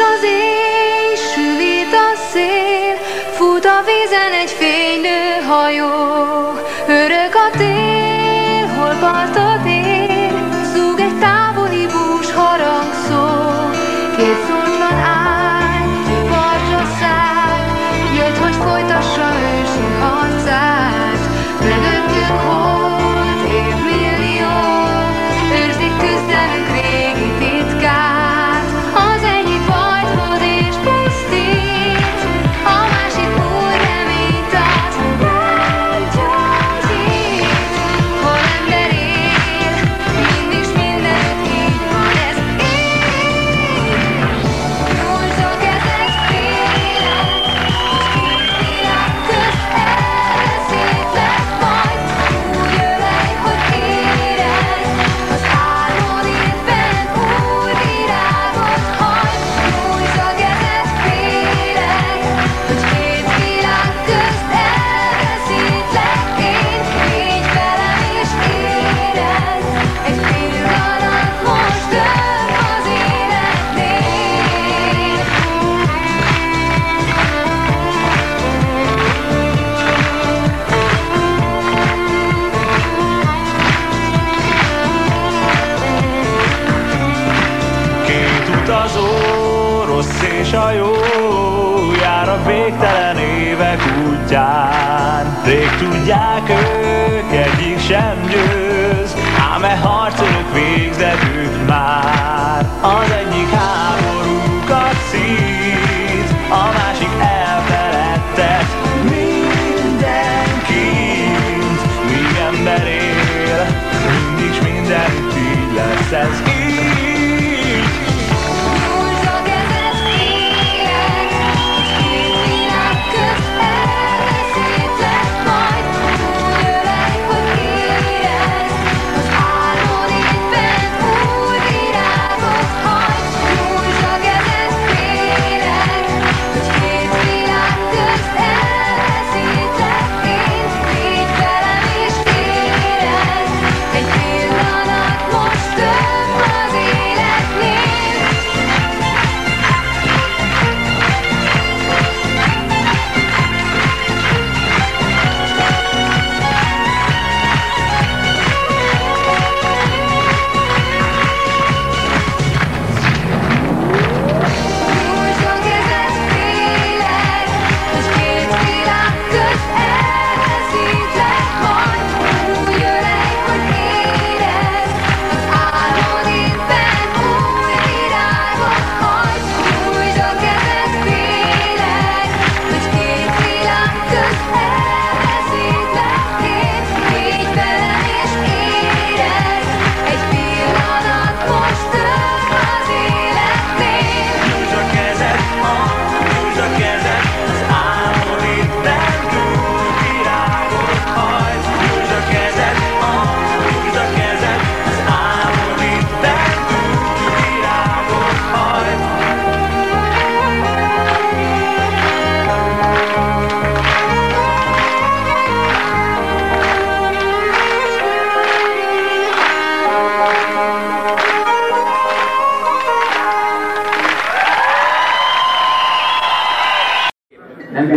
az éj, sülít a szél, fut a vízen egy fénylő hajó. És a jó, jár a végtelen évek útján. Rég tudják ők,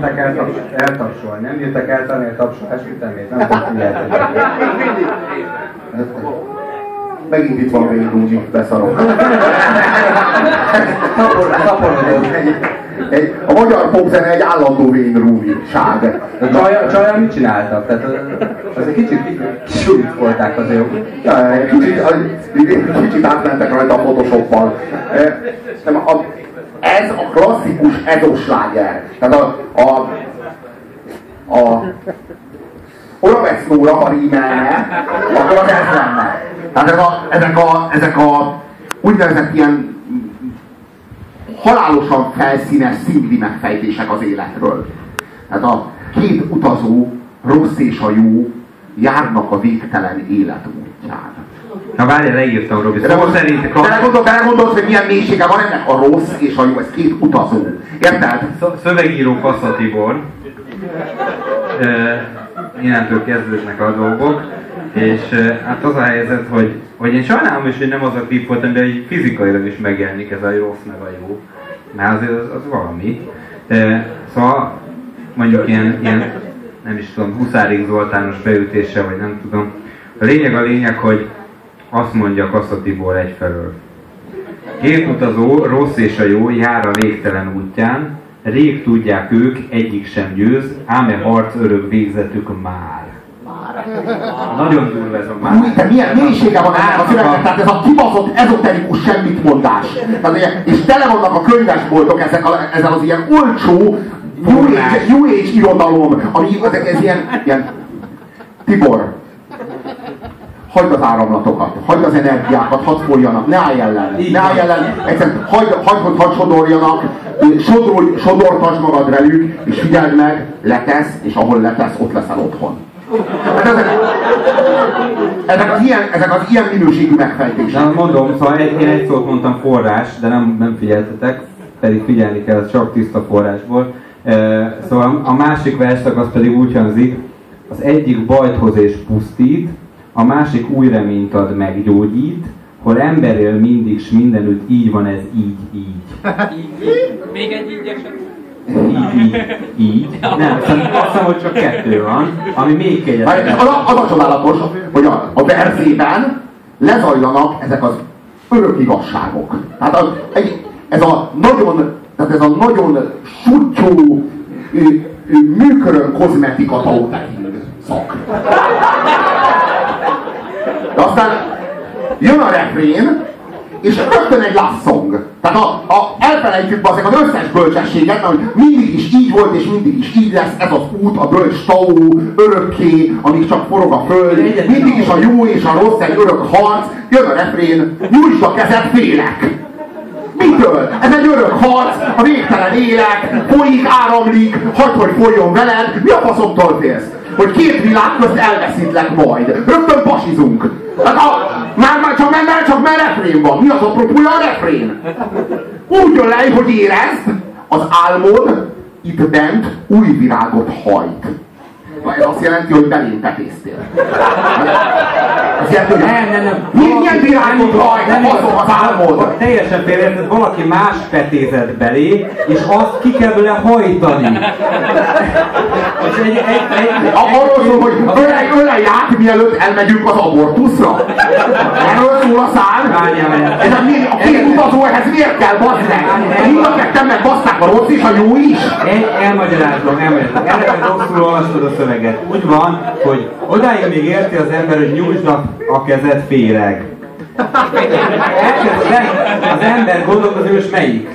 Bírtak el taps, eltapsolni, nem bírtak eltenni a tapsolás ütemét, nem tudom, lehet. Megint itt van Wayne Rooney, beszarok. Szaporodott. Egy, a magyar popzene egy állandó. A csaja, csaja mit csináltak? Tehát az, egy kicsit súlyt volták azért. Ja, Kicsit, kicsit átmentek rajta a Photoshoppal. Nem, a, ez a klasszikus ezosláger. Tehát a, a, a Oravec Nóra, ha rímelne, akkor az ez lenne. Tehát ez a, ezek, a, ezek a úgynevezett ilyen halálosan felszínes szingli megfejtések az életről. Tehát a két utazó, rossz és a jó, járnak a végtelen élet útján. Na várjál, leírtam, Robi. De most szerint belegondolsz, belegondolsz, hogy milyen mélysége van ennek a rossz és a jó, ez két utazó. Érted? Sz- szövegíró Kassa Tibor. Innentől kezdődnek a dolgok. És hát az a helyzet, hogy, hogy én sajnálom is, hogy nem az a klip voltam, de így fizikailag is megjelenik ez a rossz meg a jó. mert azért az, az valami. E, szóval mondjuk ilyen, ilyen, nem is tudom, Huszárik Zoltános beütése, vagy nem tudom. A lényeg a lényeg, hogy azt mondja Kassa Tibor egyfelől. Két utazó, rossz és a jó, jár a végtelen útján, rég tudják ők, egyik sem győz, ám e harc örök végzetük már. Nagyon durva ez a már. De milyen mélysége van ennek a szövegnek, tehát ez a kibaszott ezoterikus semmitmondás. Tehát, ugye, és tele vannak a könyvesboltok ezek a, ezzel az ilyen olcsó New Age, New Age irodalom, ami ezek ez ilyen, ilyen Tibor, hagyd az áramlatokat, hagyd az energiákat, hadd folyjanak, ne állj ellen, ne állj ellen, egyszerűen hagyd, hagyd, hogy hadd sodorjanak, sodorj, sodortasd magad velük, és figyeld meg, letesz, és ahol letesz, ott leszel otthon. Hát ezek, ezek, az ilyen, ezek az ilyen minőségű megfejtések. Na, mondom, szóval egy, én egy szót mondtam forrás, de nem, nem figyeltetek, pedig figyelni kell, csak tiszta forrásból. Szóval a másik verszak az pedig úgy hangzik, az egyik bajt hoz és pusztít, a másik új reményt ad meggyógyít, hol ember él mindig, s mindenütt így van ez így, így. Még egy így. Így, így, így. Nem, azt hiszem, hogy csak kettő van, ami még kegyetlen. Az, a- az a csodálatos, hogy a, a verzében lezajlanak ezek az örök igazságok. Tehát az, egy, ez a nagyon, tehát ez a nagyon sutyó, műkörön kozmetika tauteking szak. De aztán jön a refrén, és rögtön egy love song. Tehát a, a, elfelejtjük be az összes bölcsességet, mert mindig is így volt, és mindig is így lesz ez az út, a bölcs tau, örökké, amíg csak forog a föld. Mindig is a jó és a rossz egy örök harc. Jön a refrén, nyújtsd a kezed, félek. Mitől? Ez egy örök harc, a végtelen élet, folyik, áramlik, hagyd, hogy folyjon veled, mi a faszomtól félsz? Hogy két világ közt elveszítlek majd. Rögtön pasizunk. Hát a, már, már csak, már, csak már refrén van. Mi az apropója a refrén? Úgy le, hogy érezd, az álmod itt bent új virágot hajt. Ez azt jelenti, hogy belém tetéztél. Nem, nem, nem. milyen virágot hajt, Nem azok az álmod. Teljesen félreérted, valaki más petézett belé, és azt ki kell vele hajtani. És egy, egy, egy, Arról szól, hogy ölej, ölej át, mielőtt elmegyünk az abortuszra. Erről szól a szám. Várjál. Ez a, a két utazó ehhez miért kell, bazd meg? Mind a ketten megbaszták a rossz és a jó is. Egy, elmagyarázom, elmagyarázom. Eleve rosszul olvastad a szöveget. Úgy van, hogy odáig még érti az ember, hogy nyújtsd a, a kezed féreg. Az ember gondolkozni, hogy melyik.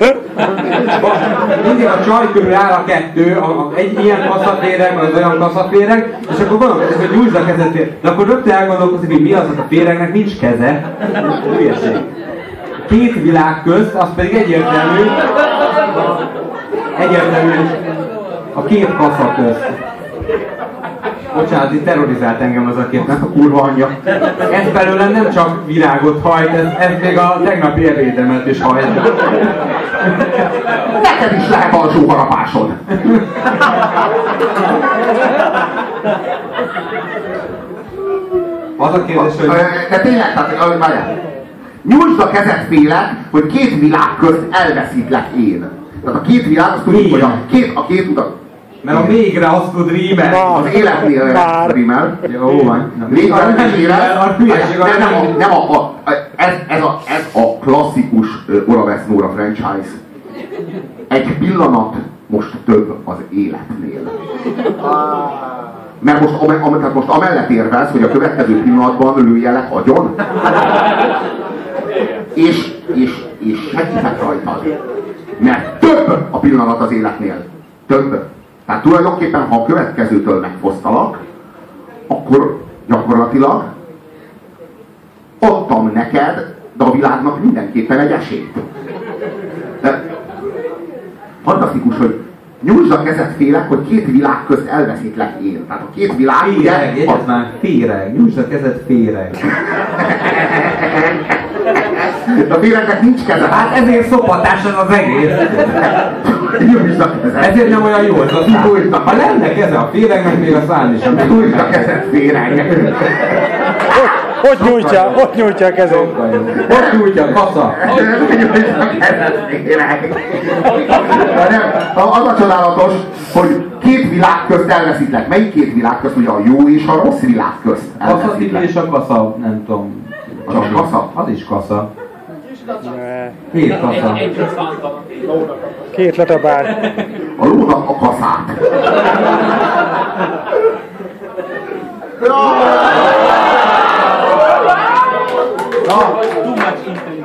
Mindig a csaj körül áll a kettő, a, egy ilyen kaszaféreg, az olyan kaszaféreg, és akkor gondolkozik, hogy nyújtsd a kezed féreg. De akkor rögtön elgondolkozik, hogy mi az, hogy a féregnek nincs keze. Hülyeség. Két világ közt, az pedig egyértelmű, egyértelmű a két kasza közt. Bocsánat, itt terrorizált engem az a kép, nem a kurva anyja. Ez belőle nem csak virágot hajt, ez, ez még a tegnapi ebédemet is hajt. Neked is lehet alsó harapásod. Az a kérdés, hogy... De tényleg, tehát, várjál. Nyújtsd a kezed félek, hogy két világ közt elveszítlek én. Tehát a két világ, azt tudjuk, hogy a két, a két utat, Mert a mégre azt tud rímelni. az életnél rímel. Jó van. Arra nem hülyeség, arra nem, nem, a, nem a, a, ez, ez, a, ez a klasszikus ö, Ora Vesz Nóra franchise. Egy pillanat most több az életnél. Mert most, am, am, tehát most amellett érvelsz, hogy a következő pillanatban lőjelek agyon, és, és, és segítek rajtad. Mert több a pillanat az életnél. Több. Tehát tulajdonképpen, ha a következőtől megfosztalak, akkor gyakorlatilag adtam neked, de a világnak mindenképpen egy esélyt. De fantasztikus, hogy nyújtsd a kezed félek, hogy két világ közt elveszítlek én. Tehát a két világ, Féreg, ugye, jegyezd már, féreg. Nyújtsd a kezed féreg. a féregnek nincs keze. Hát ezért szopatás ez az egész. Nyújtsd a kezed. Ezért nem olyan jó ez a szám. Nyújtsd a Ha lenne keze a féregnek, még a szám is. Nyújtsd a kezed féreg. Hogy nyújtja, hogy nyújtja a kezét? Most nyújtja a kasza. De nem, az a csodálatos, hogy két világ közt elveszitek. Melyik két világ közt? Ugye a jó és a rossz világ közt Kaszatik elveszitek. és a kasza, nem tudom. Csak kasza? Az is kasza. Ne. Két. Egy. Két letabál. A lónak a kaszát.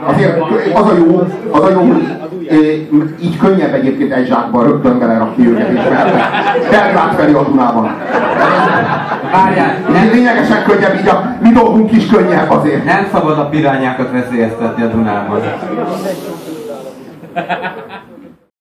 Azért az a jó, az a jó, hogy így könnyebb egyébként egy zsákban rögtön belerakni őket, és Belgrád felé a Dunában. Várjál, nem, lényegesen könnyebb, így a mi dolgunk is könnyebb azért. nem szabad a pirányákat veszélyeztetni a Dunában.